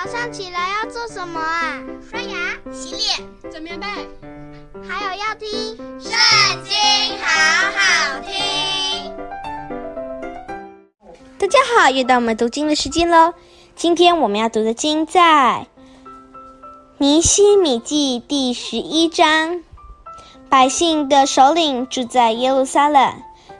早上起来要做什么啊？刷牙、洗脸、整棉被，还有要听《圣经》，好好听。大家好，又到我们读经的时间喽。今天我们要读的经在尼希米记第十一章。百姓的首领住在耶路撒冷，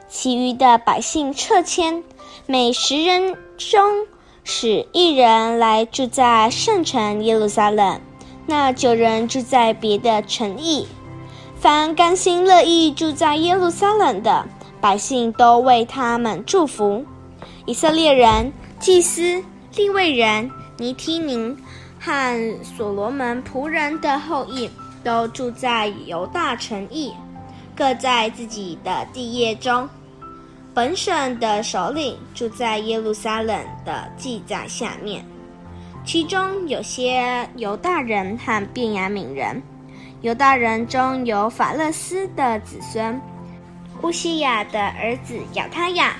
其余的百姓撤迁，每十人中。使一人来住在圣城耶路撒冷，那九人住在别的城邑。凡甘心乐意住在耶路撒冷的百姓，都为他们祝福。以色列人、祭司、利未人、尼提宁和所罗门仆人的后裔，都住在犹大城邑，各在自己的地业中。本省的首领住在耶路撒冷的记载下面，其中有些犹大人和便雅悯人。犹大人中有法勒斯的子孙，乌西亚的儿子亚他雅。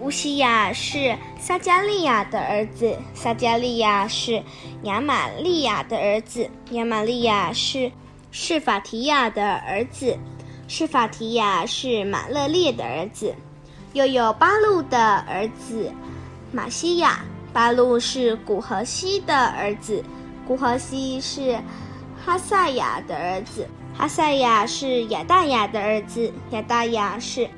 乌西亚是撒迦利亚的儿子，撒迦利亚是亚玛利亚的儿子，亚玛利亚是是法提亚的儿子，是法提亚是马勒列的儿子。又有巴路的儿子玛西亚，巴路是古河西的儿子，古河西是哈赛亚的儿子，哈赛亚是亚大雅的儿子，亚大雅是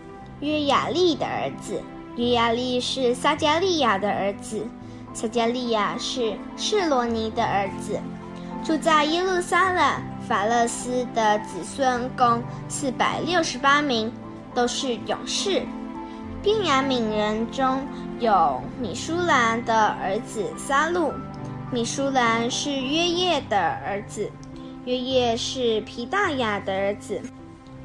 约亚利的儿子，约亚利是撒迦利亚的儿子，撒迦利亚是示罗尼的儿子。住在耶路撒冷法勒斯的子孙共四百六十八名，都是勇士。便雅悯人中有米舒兰的儿子撒路，米舒兰是约叶的儿子，约叶是皮大雅的儿子，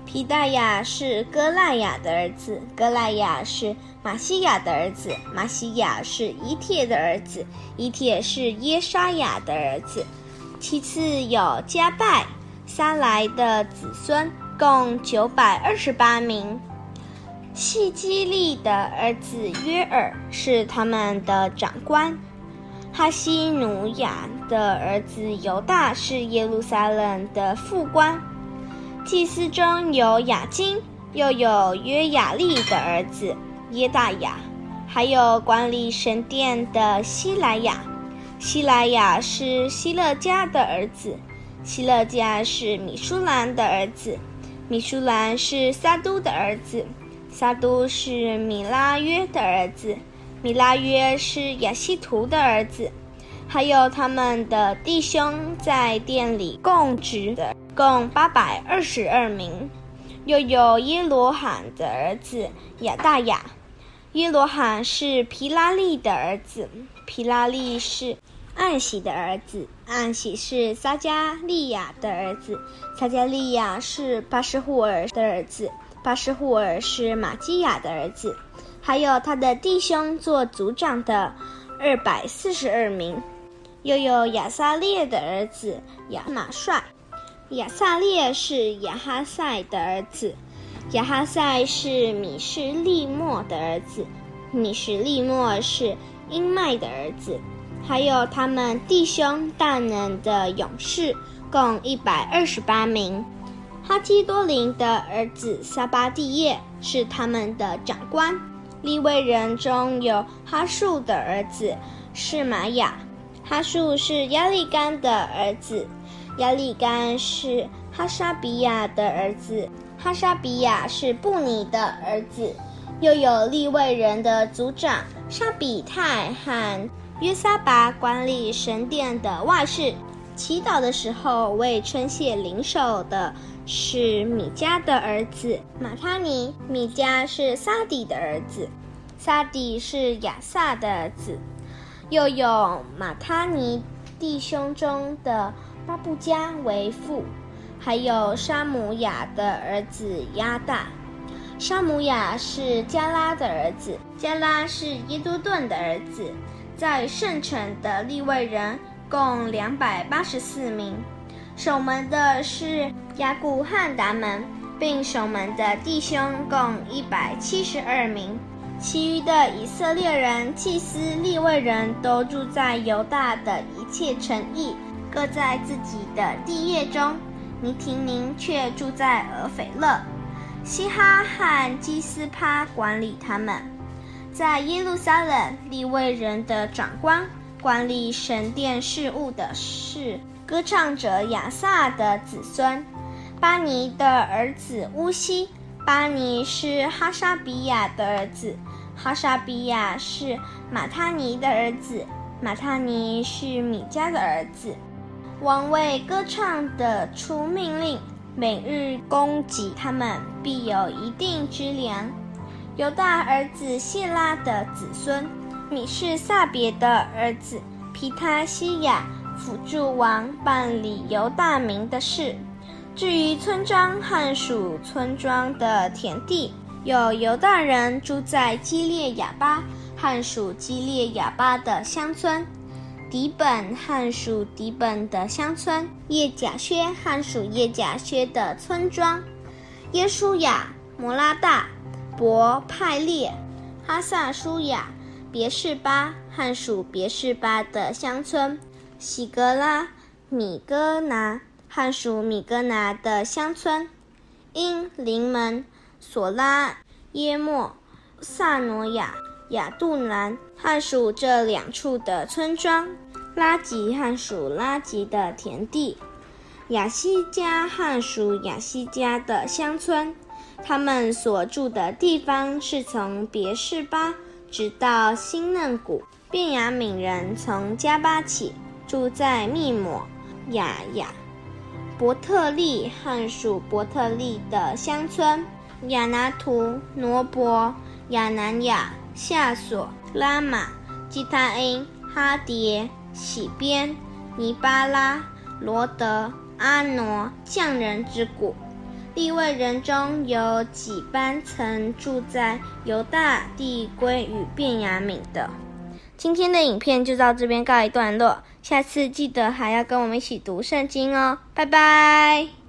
皮大雅是歌赖雅的儿子，歌赖雅是玛西亚的儿子，玛西亚是伊铁的儿子，伊铁是耶沙雅的儿子。其次有加拜、撒莱的子孙共九百二十八名。细基利的儿子约尔是他们的长官，哈西努亚的儿子犹大是耶路撒冷的副官。祭司中有亚金，又有约亚利的儿子耶大雅，还有管理神殿的希莱雅。希莱雅是希勒家的儿子，希勒家是米舒兰的儿子，米舒兰是撒都的儿子。撒都是米拉约的儿子，米拉约是亚西图的儿子，还有他们的弟兄在殿里供职的，共八百二十二名。又有耶罗罕的儿子亚大雅，耶罗罕是皮拉利的儿子，皮拉利是暗喜的儿子，暗喜是撒迦利亚的儿子，撒迦利亚是巴施户尔的儿子。巴施户尔是玛基亚的儿子，还有他的弟兄做族长的二百四十二名，又有亚撒列的儿子亚马帅，亚撒列是亚哈赛的儿子，亚哈赛是米示利莫的儿子，米示利莫是英麦的儿子，还有他们弟兄大能的勇士共一百二十八名。哈基多林的儿子撒巴蒂叶是他们的长官。利未人中有哈树的儿子是玛雅，哈树是亚利干的儿子，亚利干是哈沙比亚的儿子，哈沙比亚是布尼的儿子。又有利未人的族长沙比泰和约撒拔管理神殿的外事，祈祷的时候为称谢灵首的。是米迦的儿子。马他尼，米迦是撒底的儿子，撒底是亚萨的儿子，又有马他尼弟兄中的巴布加为父，还有沙姆亚的儿子亚大，沙姆亚是加拉的儿子，加拉是耶多顿的儿子，在圣城的利未人共两百八十四名。守门的是亚古和达门，并守门的弟兄共一百七十二名。其余的以色列人、祭司、利未人都住在犹大的一切城邑，各在自己的地业中。尼提宁却住在俄斐勒，西哈和基斯帕管理他们。在耶路撒冷，利未人的长官管理神殿事务的是歌唱者亚萨的子孙，巴尼的儿子乌西。巴尼是哈沙比亚的儿子。哈沙比亚是马他尼的儿子，马他尼是米迦的儿子。王为歌唱的出命令，每日供给他们，必有一定之粮。犹大儿子谢拉的子孙，米示撒别的儿子皮塔西亚辅助王办理犹大民的事。至于村庄和属村庄的田地。有犹大人住在基列雅巴和属基列雅巴的乡村，底本汉属底本的乡村，叶甲薛汉属叶甲薛的村庄，耶书亚、摩拉大、伯派列、哈萨舒亚、别士巴和属别士巴的乡村，喜格拉、米哥拿和属米哥拿的乡村，因临门。索拉、耶莫、萨诺亚、亚杜兰和属这两处的村庄，拉吉和属拉吉的田地，亚西加和属亚西加的乡村，他们所住的地方是从别士巴直到新嫩谷。便雅悯人从迦巴起，住在密抹、亚雅、伯特利和属伯特利的乡村。亚拿图、挪伯、亚南亚、夏索、拉玛、基他因、哈迭、洗边、尼巴拉、罗德、阿挪，匠人之谷。地位人中有几班曾住在犹大地归与便雅悯的。今天的影片就到这边告一段落，下次记得还要跟我们一起读圣经哦，拜拜。